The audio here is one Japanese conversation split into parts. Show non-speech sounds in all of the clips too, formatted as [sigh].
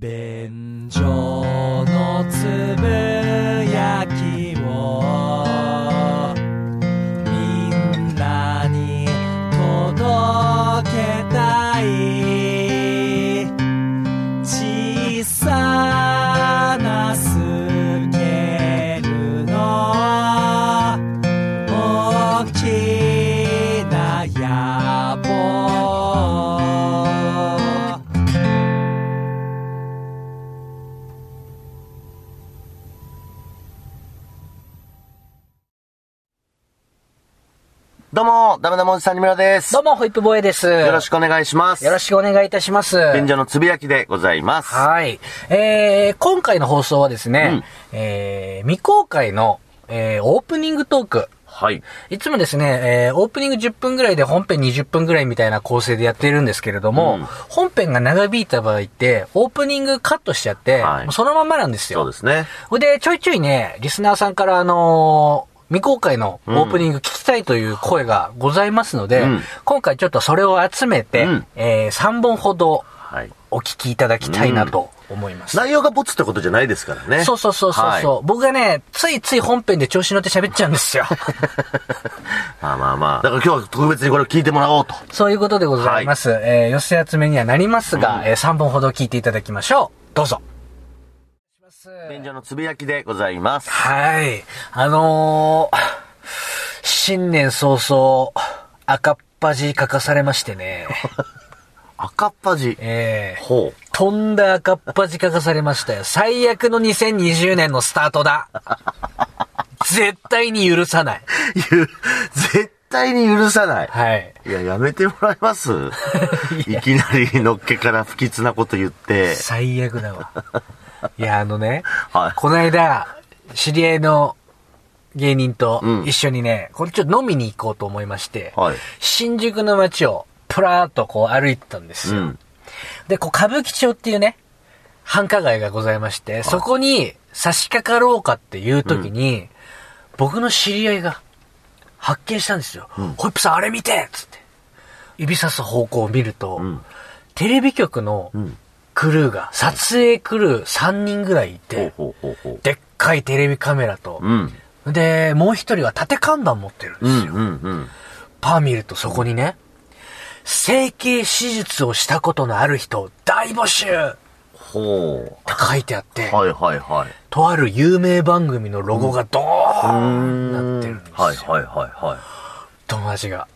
便所のつぶダメなもんじさんにむらです。どうも、ホイップボーイです。よろしくお願いします。よろしくお願いいたします。便所のつぶやきでございます。はい。えー、今回の放送はですね、えー、未公開の、えー、オープニングトーク。はい。いつもですね、えー、オープニング10分ぐらいで本編20分ぐらいみたいな構成でやっているんですけれども、うん本編が長引いた場合って、オープニングカットしちゃって、はいそのまんまなんですよ。そうですね。で、ちょいちょいね、リスナーさんからあのー未公開のオープニング聞きたいという声がございますので、うん今回ちょっとそれを集めて、うんえー3本ほどはい。お聞きいただきたいなと思います。内容がボツってことじゃないですからね。そうそうそうそうそう、僕がね、ついつい本編で調子乗って喋っちゃうんですよ。[laughs] まあまあまあ。だから今日は特別にこれを聞いてもらおうと。そういうことでございます。えー寄せ集めにはなりますが、え3本ほど聞いていただきましょう。どうぞ。便所のつぶやきでございます。はい。あのー、新年早々、赤っ端書かされましてね。[laughs] 赤っ端。えー、ほう。とんだ赤っ端書かされましたよ。最悪の2020年のスタートだ。[laughs] 絶対に許さない。ゆ絶対に許さない。はい。いや、やめてもらえます？[laughs] いきなりのっけから不吉なこと言って。最悪だわ。いや、あのね、はいこの間、知り合いの芸人とうん一緒にね、これちょっと飲みに行こうと思いまして、はい新宿の街をプラーっとこう歩いてたんですよ。うん。で、こう歌舞伎町っていうね、繁華街がございまして、そこに差し掛かろうかっていう時に、僕の知り合いが発見したんですよ。ホイップさんあれ見てつって。指さす方向を見ると、んテレビ局のんクルーが、撮影クルー3人ぐらいいて、ほうほうほうほう。でっかいテレビカメラと、うん。で、もう一人は縦看板持ってるんですよ。うんうんうん。パー見るとそこにね、整形手術をしたことのある人大募集ってほ書いてあって、う。はいはいはい。とある有名番組のロゴがドーンなってるんですよ。はいはいはいはい。友達が、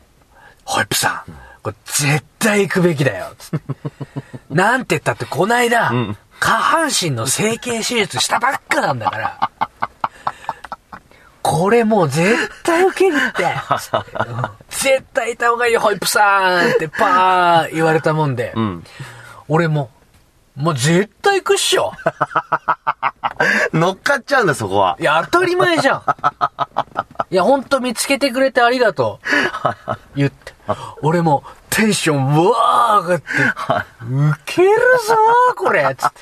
ホイップさん、これ絶対行くべきだよ。つってなんて言ったってこないだ、下半身の整形手術したばっかなんだから、これもう絶対受けるって。[laughs] 絶対いた方がいいよ、ホイップさんってパー言われたもんで、ん俺も、もう絶対行くっしょ。[laughs] 乗っかっちゃうんだ、そこは。いや、当たり前じゃん。いや、ほんと見つけてくれてありがとう。[laughs] 言って。俺もテンションうわー上がって、ウケるぞー、これつって。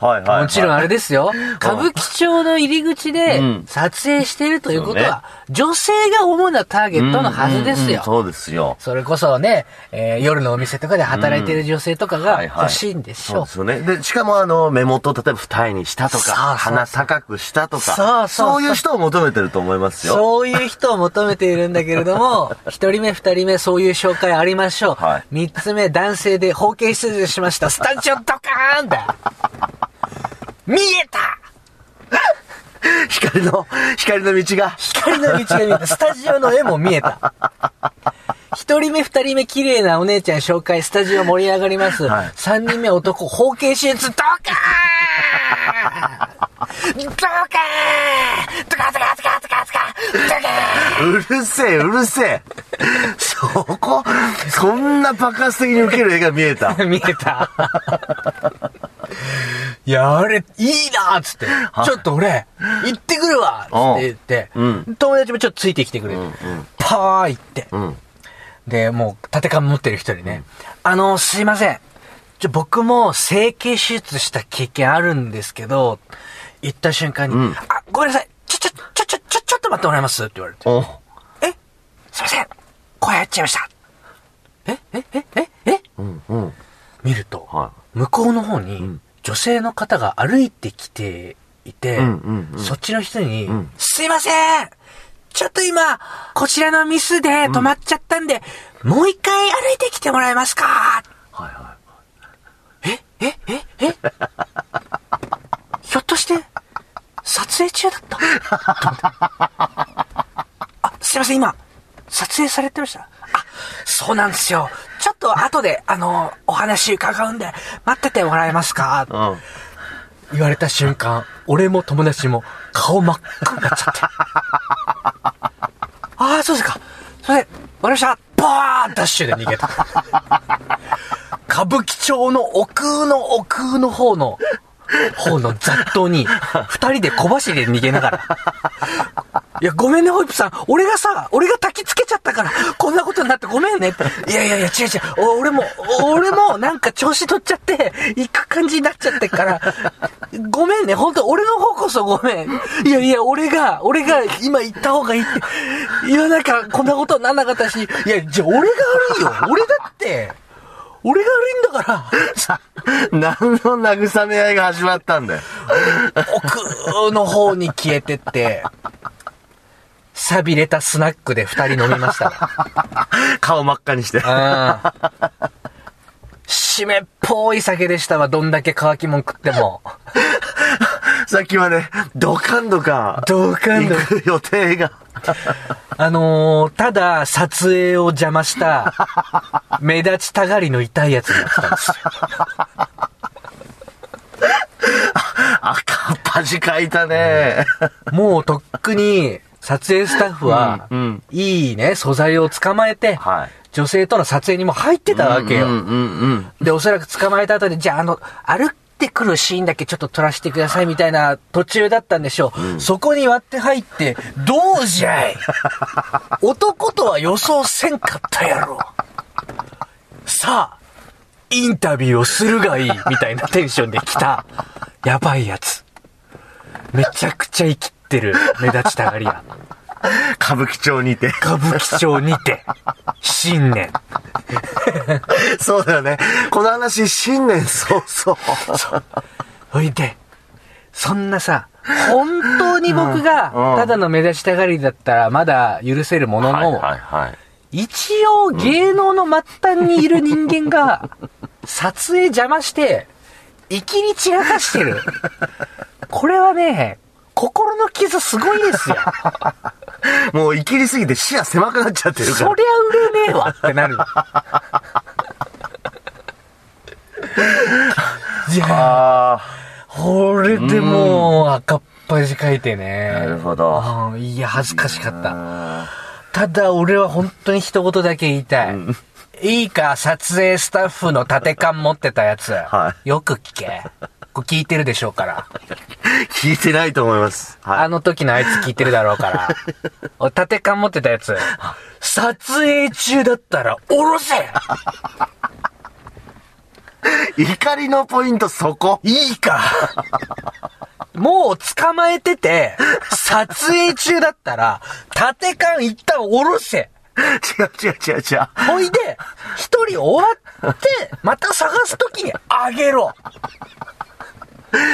はいはいはい。もちろんあれですよ。歌舞伎町の入り口でうん撮影してるということは、女性が主なターゲットのはずですよ。そうですよ。それこそね、えー夜のお店とかで働いてる女性とかが欲しいんでしょそうで。すよね。で、しかもあの、目元を例えば二重にしたとか、鼻高くしたとか、そうそういう人を求めてると思いますよ。そういう人を求めているんだけれども、[laughs] 一人目、二人目、そういう紹介ありましょう。はい三つ目、男性で包茎出術しました。スタジオドカーンだ見えた [laughs] 光の、光の道が。光の道が見えた。スタジオの絵も見えた。一人目、二人目、綺麗なお姉ちゃん紹介、スタジオ盛り上がります。はい三人目、男、包茎手術、ドカーンドカーンドカドカドカドカドカドカうるせえ、うるせえ。そこ、そんな爆発的に受ける絵が見えた。[laughs] 見えた。いや、あれ、いいなっつって、ちょっと俺、行ってくるわつって言って、うん。友達もちょっとついてきてくれて、パー行って、うん。で、もう、縦缶持ってる人にね、あの、すいません。ちょ、僕も整形手術した経験あるんですけど、行った瞬間に、ん。あ、ごめんなさい。ちょ、ちょ、ちょ、ちょ、ちょ、ちょっと待ってもらえますって言われて。おえ？すいません。声入っちゃいました。え？え？え？え？え？うん、うん。見ると、は向こうの方にん女性の方が歩いてきていて、そっちの人に、ん。すいませんちょっと今、こちらのミスで止まっちゃったんで、もう一回歩いてきてもらえますか？はいはええええ？[laughs] ひょっとして、撮影中だった？[laughs] あ、すいません、今、撮影されてました？あ、そうなんですよ。と後で、あの、お話伺うんで、待っててもらえますか？い。うん。言われた瞬間、俺も友達も顔真っ赤になっちゃって。[laughs] ああ、そうですか。それ、わかりました。バーンダッシュで逃げた。歌舞伎町の奥の奥の方の、方の雑踏に、二人で小走りで逃げながら。いや、ごめんね、ホイップさん。俺がさ、俺がになってごめんねって。いやいやいや、違う違う。お俺も、俺もなんか調子取っちゃって、行く感じになっちゃってっから、ごめんね、本当俺の方こそごめん。いやいや、俺が、俺が今行った方がいいって。いや、なんか、こんなことになんなかったし、いや、じゃあ俺が悪いよ。俺だって、俺が悪いんだから。さ、何の慰め合いが始まったんだよ。奥の方に消えてって、錆びれたスナックで二人飲みました。[laughs] 顔真っ赤にして。うん。締めっぽい酒でしたわ、どんだけ乾きもん食っても。[laughs] さっきまで、ドカンドカ、ドカンド行く予定が。あのー、ただ撮影を邪魔した、目立ちたがりの痛いやつになってたんですよ。[laughs] 赤っ端書いたね。もうとっくに、撮影スタッフは、うんうんいいね、素材を捕まえて、はい女性との撮影にも入ってたわけよ。うんうんうん。で、おそらく捕まえた後で、じゃあ、あの、歩ってくるシーンだけちょっと撮らせてくださいみたいな途中だったんでしょう。そこに割って入って、どうじゃい男とは予想せんかったやろ。さあ、インタビューをするがいいみたいなテンションで来た、やばいやつ。めちゃくちゃ生きってる目立ちたがりや。歌舞伎町にて。歌舞伎町にて、新年。そうだよね。この話、新年早々。ほいで、そんなさ、本当に僕が、んただの目立ちたがりだったらまだ許せるものの。一応芸能の末端にいる人間が、撮影邪魔して、生きり散らかしてる。これはね、心の傷すごいですよ。[laughs] もう生きりすぎて視野狭くなっちゃってるから。そりゃ売れねえわってなる。[laughs] いやあこれでもう赤っ端書いてね。あ、なるほど。うんいや、恥ずかしかった。あただ、俺は本当に一言だけ言いたい。いいか、撮影スタッフの縦感持ってたやつ。はよく聞け。聞いてるでしょうから。ー聞いてないと思います。はい。あの時のあいつ聞いてるだろうから。[laughs] お縦感持ってたやつ。撮影中だったら、おろせ怒りのポイントそこ。いいか。もう捕まえてて、撮影中だったら、縦感一旦下ろせ。違う違う違う違う。ほいで、一人終わって、また探すときにあげろ。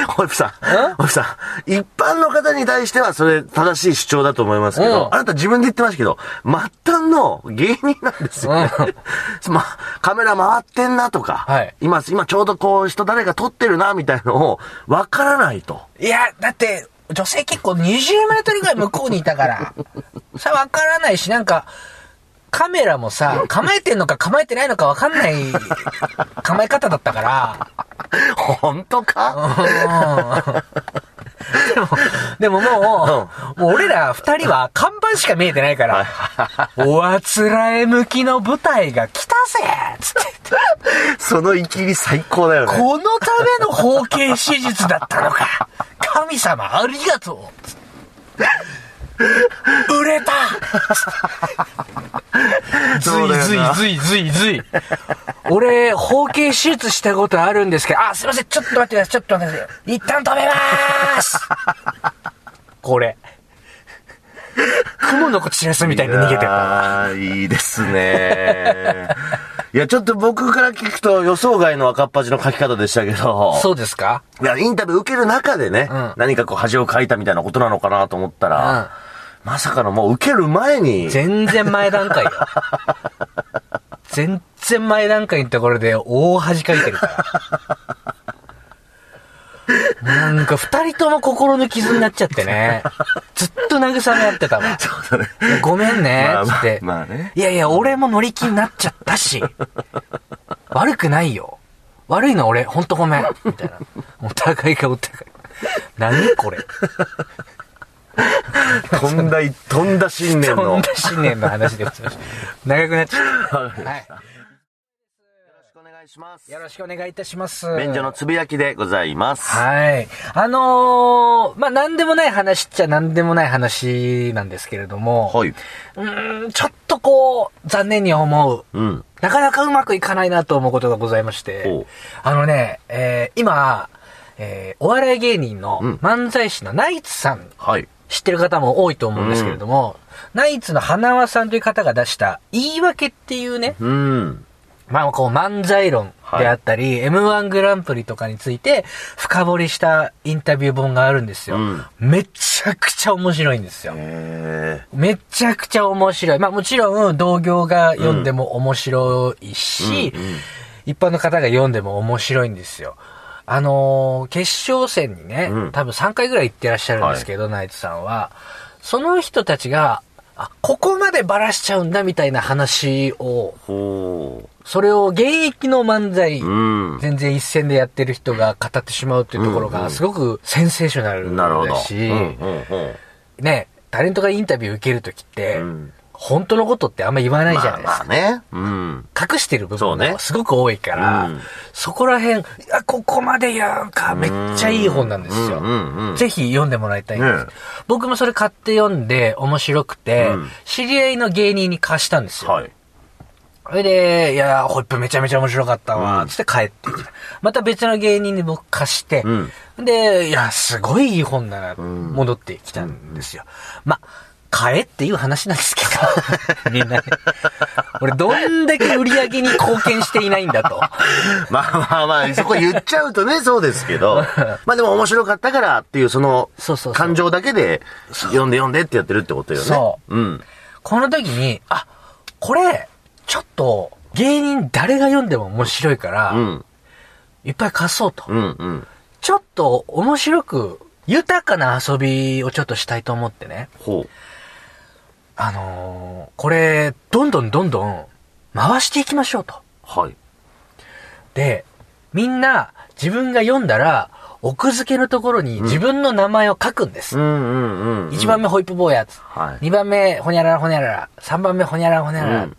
[laughs] ホイップさん。ホイップさん。一般の方に対してはそれ正しい主張だと思いますけど、うんあなた自分で言ってましたけど、末端の芸人なんですよね。[laughs] ま、カメラ回ってんなとか、はい今、今ちょうどこう人誰が撮ってるなみたいのをわからないと。いや、だって、女性結構20メートルぐらい向こうにいたから。[laughs] さ、わからないし、なんか、カメラもさ、[laughs] 構えてんのか構えてないのかわかんない [laughs] 構え方だったから。本当か、でも、でももう、もう俺ら二人は看板しか見えてないから、[laughs] おあつらえ向きの舞台が来たぜつって。その生きり最高だよね。このための包茎手術だったのか。神様ありがとう。売れたずいずいずいずいずい。俺、包茎手術したことあるんですけど、あ、すいません、ちょっと待ってください、ちょっと待ってください。一旦止めまーすこれ。雲の子散らすみたいに逃げてる。ああ、いいですね。いや、ちょっと僕から聞くと予想外の赤っ端の書き方でしたけど。そうですか？いや、インタビュー受ける中でね、うん何かこう恥をかいたみたいなことなのかなと思ったら、うんまさかのもう受ける前に、全然前段階よ。[laughs] 全然前段階のところで大恥かいてるから。なんか二人とも心の傷になっちゃってね。ずっと慰め合ってたわ。そうだね。ごめんねまあ、つって。まあまあねいやいや、俺も乗り気になっちゃったし。悪くないよ。悪いの俺、ほんとごめん。みたいな。お互いがお互い。何これ。[laughs] とんだ、とんだ新年の。とんだ新年の話でございました。長くなっちゃった。はい。よろしくお願いします。よろしくお願いいたします。便所のつぶやきでございます。はい。あのー、まあ、なんでもない話っちゃなんでもない話なんですけれども、はい。うーん、ちょっとこう、残念に思う。うん。なかなかうまくいかないなと思うことがございましほてう、あのね、えー今、えーお笑い芸人のうん漫才師のナイツさん、はい。知ってる方も多いと思うんですけれども、ナイツの花輪さんという方が出した言い訳っていうね、うん。まあこう漫才論であったり、M1 グランプリとかについて深掘りしたインタビュー本があるんですよ。うんめちゃくちゃ面白いんですよ。えめちゃくちゃ面白い。まあもちろん同業が読んでも面白いし、うんうん一般の方が読んでも面白いんですよ。あのー決勝戦にね、うん多分3回ぐらい行ってらっしゃるんですけど、ナイツさんは。その人たちが、あ、ここまでバラしちゃうんだみたいな話を、それを現役の漫才、う。うん。全然一線でやってる人が語ってしまうっていうところが、すごくセンセーショナル。だし、うんうんうんね、タレントがインタビュー受けるときって、うん本当のことってあんま言わないじゃないですか。まあまあね。うん。隠してる部分がすごく多いから、うんそこら辺、いや、ここまでやるか、めっちゃいい本なんですよ。うんうんうんぜひ読んでもらいたいんです。ね僕もそれ買って読んで面白くて、うん知り合いの芸人に貸したんですよ。はい。それで、いや、ホイップめちゃめちゃ面白かったわ、うんつって帰ってきた。また別の芸人に僕貸して、うんで、いや、すごいいい本だな、ん戻ってきたんですよ。ま、買えっていう話なんですけど、みんなね。俺、どんだけ売り上げに貢献していないんだと。[laughs] まあまあまあ、そこ言っちゃうとね、そうですけど。[laughs] まあでも面白かったからっていう、そのそうそうそう、感情だけで、読んで読んでってやってるってことよね。。そううん。この時に、あ、これ、ちょっと、芸人誰が読んでも面白いから、うん。いっぱい貸そうと。うん。うん。ちょっと面白く、豊かな遊びをちょっとしたいと思ってね。ほあのーこれ、どんどんどんどん回していきましょうと。う。はい。で、みんな自分が読んだら、奥付けのところに自分の名前を書くんです。うんうんうん。1番目ホイップ坊やつ。はい2番目ほにゃららほにゃらら。3番目ほにゃららほにゃらら。うん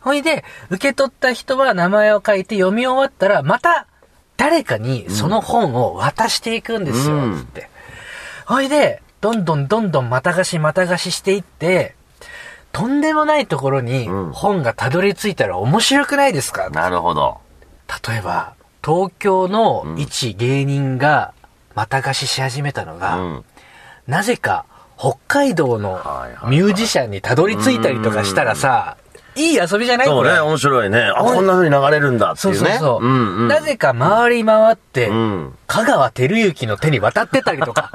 ほいで、受け取った人は名前を書いて読み終わったら、また誰かにその本を渡していくんですよ、うんつって。ほいで、どんどんどんどんまた貸しまた貸ししていって、とんでもないところにうん本がたどり着いたら面白くないですか、なるほど。例えば、東京の一芸人がまた貸しし始めたのが、うん。なぜか北海道のミュージシャンにたどり着いたりとかしたらさ、いい遊びじゃない？そうね、面白いね。あ、こんな風に流れるんだってそいううね。そうそう。んうん。なぜか回り回って、うん。香川照之の手に渡ってたりとか。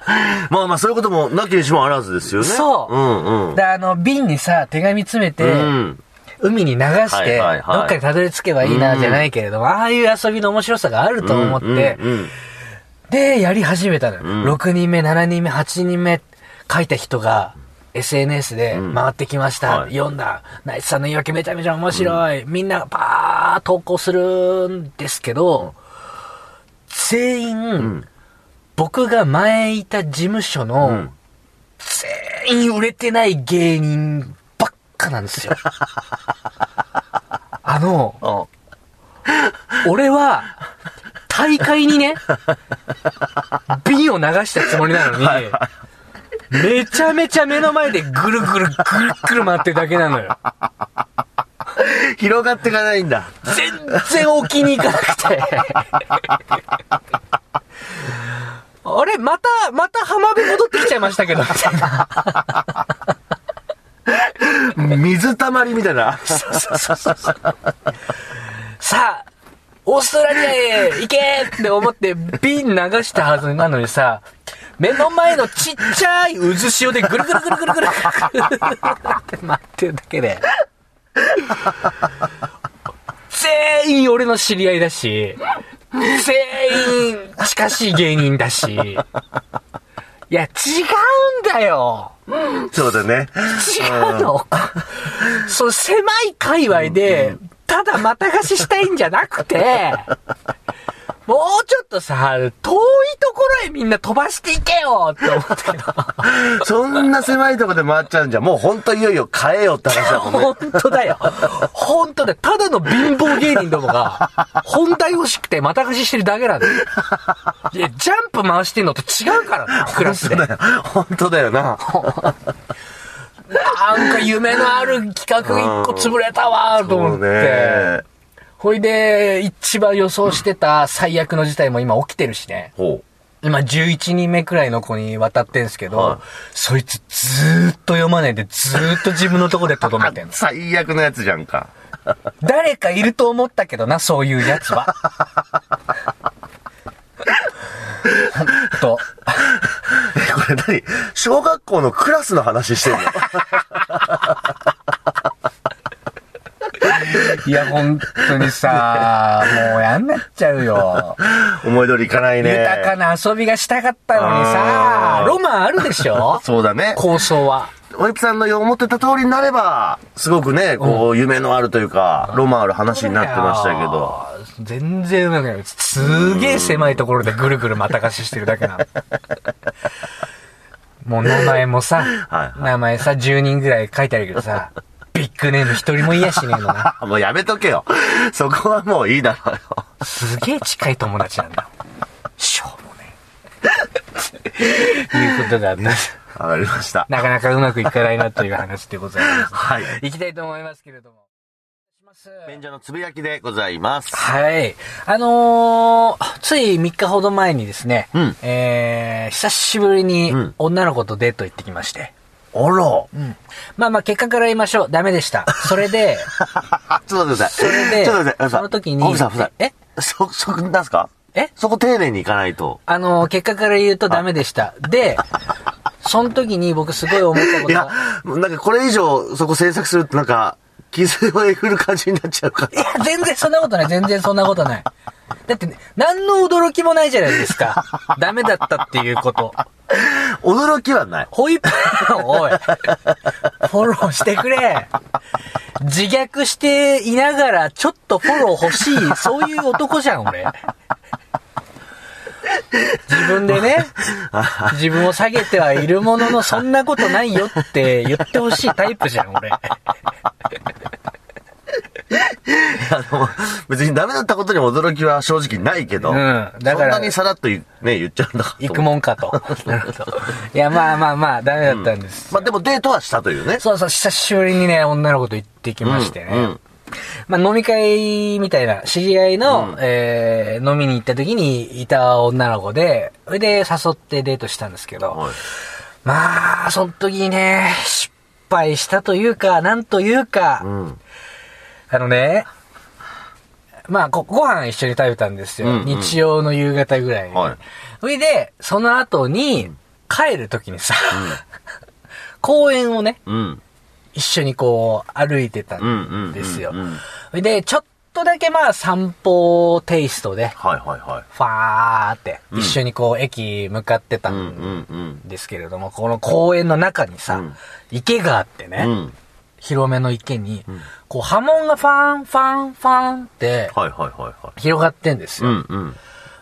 [laughs] まあまあ、そういうこともなきにしもあらずですよね。そううんうん。で、あの、瓶にさ、手紙詰めて、うん。海に流して、どっかにたどり着けばいいな、じゃないけれども、ああいう遊びの面白さがあると思って、うんうんで、やり始めたのよ。ん6人目、7人目、8人目書いた人が、SNS で回ってきました。はい読んだ。ナイツさんの言い訳めちゃめちゃ面白い。みんなバー投稿するんですけど、全員、僕が前いた事務所の、ん全員売れてない芸人ばっかなんですよ。[laughs] あの、俺は、大会にね、[laughs] 瓶を流したつもりなのに、めちゃめちゃ目の前でぐるぐるぐるぐる回ってるだけなのよ。広がっていかないんだ。全然置きに行かなくて。あれまた、また浜辺戻ってきちゃいましたけど、みたいな。水たまりみたいな。さあ、オーストラリアへ行けって思って瓶流したはずなのにさ、目の前のちっちゃい渦潮でぐるぐるぐるぐるぐるって待ってるだけで。全員俺の知り合いだし、全員近しい芸人だし。いや、違うんだよ。そうだね。違うの。そう、狭い界隈で、ただまた貸ししたいんじゃなくて、もうちょっとさ、遠いところへみんな飛ばしていけよって思ったけど。そんな狭いとこで回っちゃうんじゃ、もうほんといよいよ変えよって話だもんね。本当だよ。本当だよ。ただの貧乏芸人どもが、本体欲しくてまた貸ししてるだけなんだよ。いや、ジャンプ回してんのと違うからな、クラスで。そうだよ。本当だよな。なんか夢のある企画一個潰れたわーと思ってね。ほいで、一番予想してた最悪の事態も今起きてるしね。ほ今11人目くらいの子に渡ってんすけど、はいそいつずーっと読まないでずーっと自分のとこで留めてんう。の。[laughs] 最悪のやつじゃんか。[laughs] 誰かいると思ったけどな、そういうやつは。ほ [laughs] んと。え、これ何？小学校のクラスの話してんの？いや、本当にさ、もうやんなっちゃうよ。思い通りいかないね。豊かな遊びがしたかったのにさロマンあるでしょ？そうだね。構想は。おゆきさんの思ってた通りになれば、すごくね、こう、夢のあるというか、ロマンある話になってましたけど。全然うまくない。すげえ狭いところでぐるぐるまた貸ししてるだけなの。[laughs] もう名前もさ、はい名前さ、10人ぐらい書いてあるけどさ、ビッグネーム一人もいやしねえのな。[laughs] もうやめとけよ。そこはもういいだろうよ。すげえ近い友達なんだ。しょうもねえ。[laughs] いうことだった。わかりました。なかなかうまくいかないなという話でございます。はい。行きたいと思いますけれども。便所のつぶやきでございます。はい。あのー、つい3日ほど前にですね、うんえー、久しぶりにうん女の子とデート行ってきまして。あら。うん。まあまあ結果から言いましょう。ダメでした。それで、[laughs] ちょっと待ってください。それでちょっと待ってください。その時にオフさん、さん。え？そ、そ、なんすか？え？そこ丁寧にいかないと。あのー、結果から言うとダメでした。で、その時に僕すごい思ったこといやが、、なんかこれ以上そこ制作するとなんか、傷をえぐる感じになっちゃうから。いや、全然そんなことない。全然そんなことない。だって、ね、何の驚きもないじゃないですか。[laughs] ダメだったっていうこと。驚きはない。ホイップ、[laughs] おい。フォローしてくれ。自虐していながら、ちょっとフォロー欲しい、そういう男じゃん、俺。自分でね、自分を下げてはいるものの、そんなことないよって言ってほしいタイプじゃん、俺。[laughs] あの、別にダメだったことに驚きは正直ないけど、うんだからそんなにさらっとね、言っちゃうんだから。行くもんかと。なるほど。いや、まあまあまあ、ダメだったんです。まあでもデートはしたというね。そうそう、久しぶりにね、女の子と行ってきましてね。うんうんまあ飲み会みたいな、知り合いの、えー飲みに行った時にいた女の子で、それで誘ってデートしたんですけど、はいまあ、その時にね、失敗したというか、なんというか、うん。あのね、まあご、ご飯一緒に食べたんですよ。うんうん日曜の夕方ぐらいに。はいそれで、その後に、帰る時にさ、[laughs] 公園をね、うん。一緒にこう、歩いてたうんうんんですよで、ちょっとだけまあ散歩テイストで、はいはいはい。ファーって、うん一緒にこう、駅向かってたうんうんんうん。ですけれども、この公園の中にさうん、池があってね、うん。広めの池にん、こう波紋がファン、ファン、ファンって。広がってんですよ。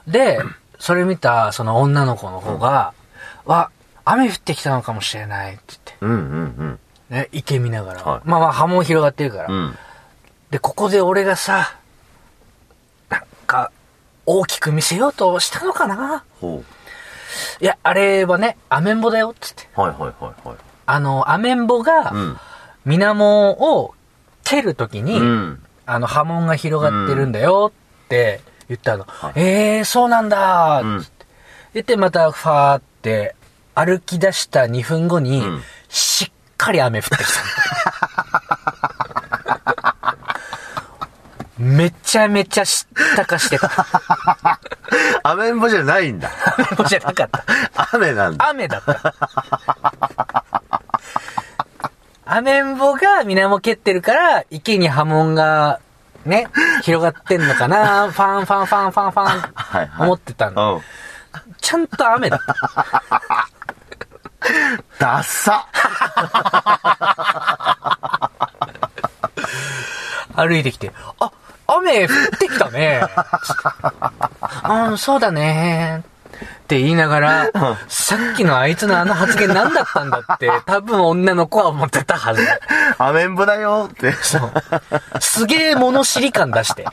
で、それ見たその女の子の方が、わ、雨降ってきたのかもしれないって言って、うんうんね、池見ながら。はいまあまあ波紋広がってるから。で、ここで俺がさ、なんか、大きく見せようとしたのかな？ほいや、あれはね、アメンボだよ、っつって。う。はいはいはいはい。あの、アメンボが、うん。水面を蹴るときに、うん。あの、波紋が広がってるんだよって言ったの。はいえー、そうなんだって。言って、また、ファーって、歩き出した2分後に、うんしっかり雨降ってきたの。めちゃめちゃ知ったかしてた。アメンボじゃないんだ。雨じゃなかった。雨なんだ。雨だった。アメンボが水面蹴ってるから、池に波紋が、ね、[laughs] 広がってんのかな、ファンファンファンファンファン、はいはい思ってたの。うん。ちゃんと雨だった。ダッサ。[laughs] 歩いてきて、あ、雨降ってきたね。[laughs] うん、そうだね。って言いながら、さっきのあいつのあの発言何だったんだって、[laughs] 多分女の子は思ってたはず。アメンボだよって。すげえ物知り感出して。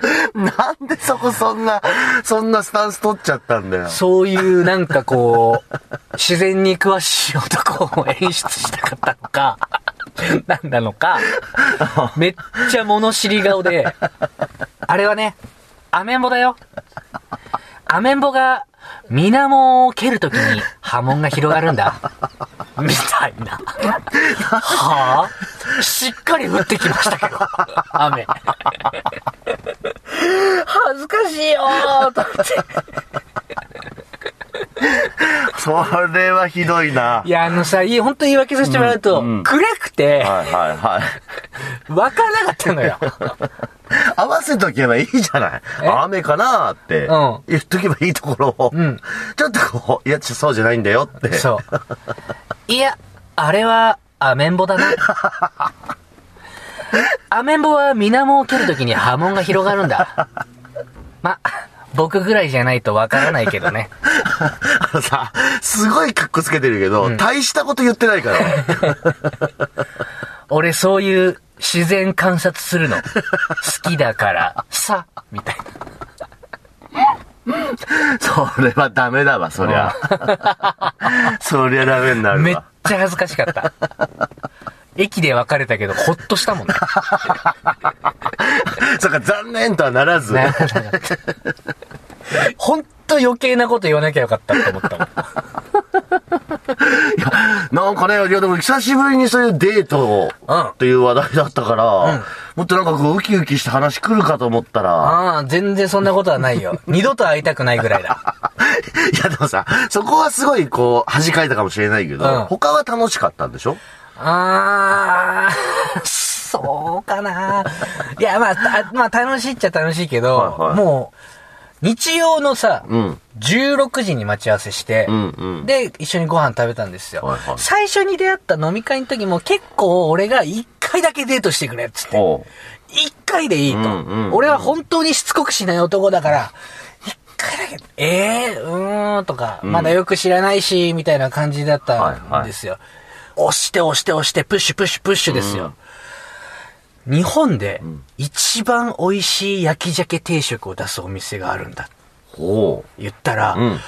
[laughs] なんでそこそんな、そんなスタンス取っちゃったんだよ。そういうなんかこう、自然に詳しい男を演出したかったのか、なんなのか、めっちゃ物知り顔で、あれはね、アメンボだよ。アメンボが、水面を蹴るときに波紋が広がるんだ。[laughs] みたいな。はぁ、しっかり降ってきましたけど、雨。恥ずかしいよーと思って。[laughs] それはひどいな。いや、あのさ、いい、本当言い訳させてもらうと、うんうん暗くて、はいはいはい。わからなかったのよ。合わせとけばいいじゃない。え？雨かなってうん言っとけばいいところを、んちょっとこう、いや、そうじゃないんだよって。そう。いや、あれは、アメンボだな。[laughs] アメンボは水面を蹴るときに波紋が広がるんだ。ま、僕ぐらいじゃないとわからないけどね。あのさ、すごい格好つけてるけど、大したこと言ってないから。[laughs] 俺そういう自然観察するの [laughs] 好きだから、さ、みたい [laughs] それはダメだわ、そりゃ。そりゃダメになな。めっるわ。ちゃ恥ずかしかった。駅で別れたけど、ほっとしたもんね。[laughs] そっか、残念とはならず。ほんと余計なこと言わなきゃよかったって思ったもん。いや、なんかね、いやでも久しぶりにそういうデートうんっていう話題だったから、もっとなんかこうウキウキして話来るかと思ったら、ああ、全然そんなことはないよ。[laughs] 二度と会いたくないぐらいだ。いやでもさ、そこはすごいこう恥かいたかもしれないけど、うん他は楽しかったんでしょ？ああ、そうかな。いや、まあ、たまあ楽しいっちゃ楽しいけど、はいはいもう、日曜のさ、うん。16時に待ち合わせして、うんうんで、一緒にご飯食べたんですよ、はいはい最初に出会った飲み会の時も結構俺が一回だけデートしてくれっつって。一回でいいと、うんうんうん俺は本当にしつこくしない男だから、一回だけ、ええー、うーんとか、まだよく知らないし、みたいな感じだったんですよ。押して押して押して、プッシュプッシュプッシュですよ。日本で一番美味しい焼き鮭定食を出すお店があるんだ。ほ言ったら、う。うん。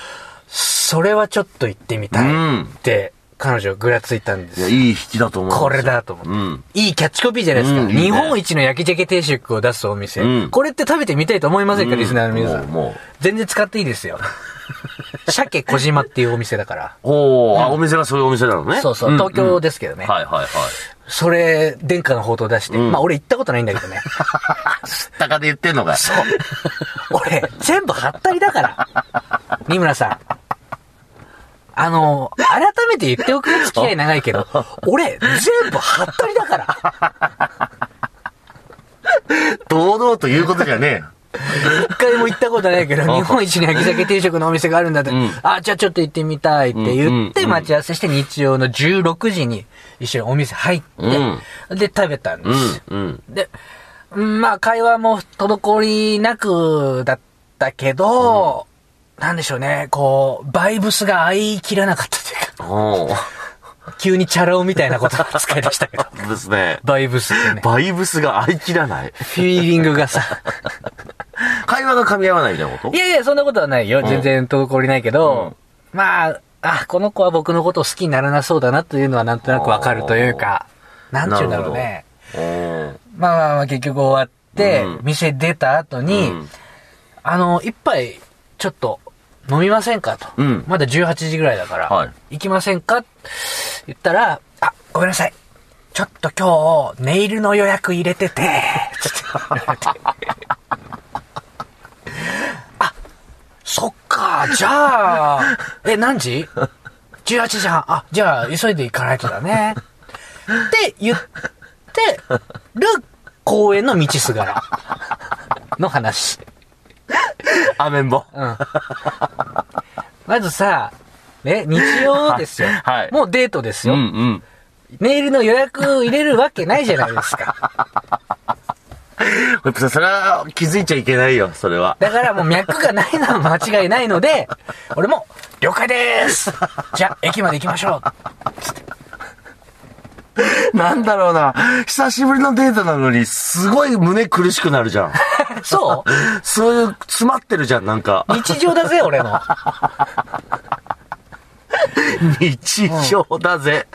それはちょっと行ってみたいって、彼女ぐらついたんですいや、よ。いい引きだと思う。これだと思って。うん。いいキャッチコピーじゃないですか。うんいいね日本一の焼き鮭定食を出すお店、うんこれって食べてみたいと思いませんか、うんリスナーの皆さん？もう全然使っていいですよ。[laughs] 鮭小島っていうお店だから。おー、あ、お店がそういうお店なのね。そうそう、ん東京ですけどね。はいはいはい。それ、殿下の宝刀出して。うんまあ俺行ったことないんだけどね。[laughs] 高で言ってんのかい。そう。俺、全部はったりだから。[laughs] 三村さん。あの、改めて言っておく付き合い長いけど、[laughs] 俺、全部はったりだから。[laughs] 堂々と言うことじゃねえよ。一回も行ったことないけど、[laughs] 日本一の焼き鮭定食のお店があるんだって、うんあ、じゃあちょっと行ってみたいって言って、うんうん待ち合わせして日曜の16時に一緒にお店入って、で、食べたんです。うん、うん。で、うんまあ会話も滞りなくだったけど、なんでしょうね、こう、バイブスが合い切らなかったというか。急にチャラ男みたいなことを使い出したけど、[laughs] ですね。バイブスってね、バイブスが合い切らない。フィーリングがさ、[laughs] 会話が噛み合わないみたいなこと？いやいや、そんなことはないよ。全然滞りないけど、まあ、あ、この子は僕のことを好きにならなそうだなというのはなんとなくわかるというか、なんちゅうんだろうね。まあまあまあ結局終わって、うん。店出た後に、うん。あの、一杯ちょっと飲みませんかと。うんまだ18時ぐらいだから、はい行きませんか？って言ったら、あ、ごめんなさい。ちょっと今日、ネイルの予約入れてて、つって言われてあ、そっか、じゃあ、え、何時 ?18 時半。あ、じゃあ、急いで行かないとだね。って言ってる公園の道すがらの話。[laughs] アメンボ。うん。まずさ、ね、日曜ですよ。はいもうデートですうんよ。うん。メールの予約入れるわけないじゃないですか。それは気づいちゃいけないよ、それは。だからもう脈がないのは間違いないので、俺も、了解ですじゃあ、駅まで行きましょう [laughs] なんだろうな。久しぶりのデートなのに、すごい胸苦しくなるじゃん。そ [laughs] そういう、詰まってるじゃん、なんか。う日常だぜ、俺の。[laughs] 日常だぜ。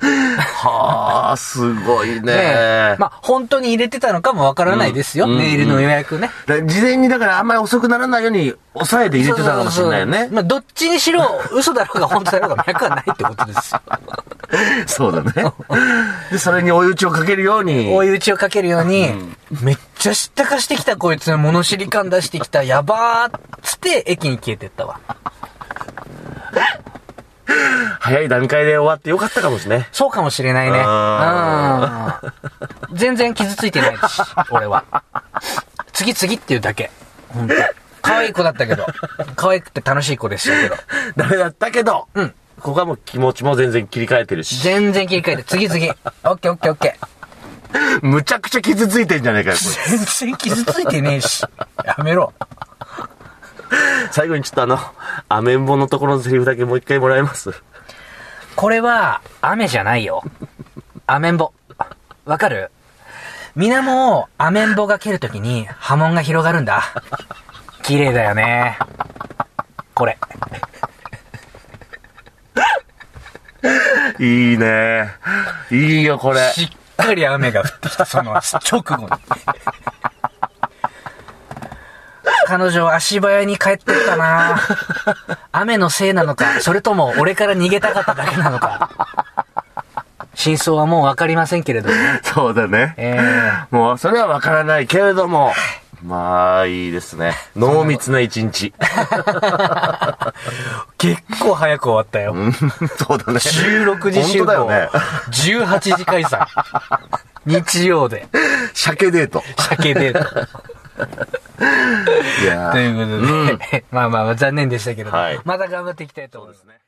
はあ、すごいね。ねえまあ、本当に入れてたのかもわからないですよ。うんメールの予約ね。だ事前にだからあんまり遅くならないように、抑えて入れてたのかもしれないよね。まあ、どっちにしろ、嘘だろうが本当だろうが脈はないってことですよ。[laughs] そうだね。で、それに追い打ちをかけるように。追い打ちをかけるように、めっちゃ知ったかしてきたこいつ、物知り感出してきた、やばーっつって駅に消えてったわ。[laughs] 早い段階で終わってよかったかもしれない。そうかもしれないね。あうん。全然傷ついてないし、俺は。次次っていうだけ。本当可愛い子だったけど。可愛くて楽しい子でしたけど。ダメだったけど、うん。ここはもう気持ちも全然切り替えてるし。全然切り替えて、次次。オッケーオッケーオッケー。[laughs] むちゃくちゃ傷ついてんじゃねえかよ、全然傷ついてねえし。やめろ。[laughs] 最後にちょっとあの、アメンボのところのセリフだけもう一回もらえます？これは、雨じゃないよ。アメンボ。わかる？水面をアメンボが蹴るときに波紋が広がるんだ。綺麗だよね。これ。[laughs] いいね。いいよ、これ。しっかり雨が降ってきた、その直後に。彼女足早に帰ってったな雨のせいなのか、それとも俺から逃げたかっただけなのか。真相はもうわかりませんけれどもね。そうだね。えもう、それはわからないけれども、まあ、いいですね。濃密な一日。ー、結構早く終わったよ。うんそうだね。16時集合。本当だよね。18時解散。日曜で。鮭デート。鮭デート。いや [laughs] ということで、まあまあまあ残念でしたけれども、はい。また頑張っていきたいと思います。ね。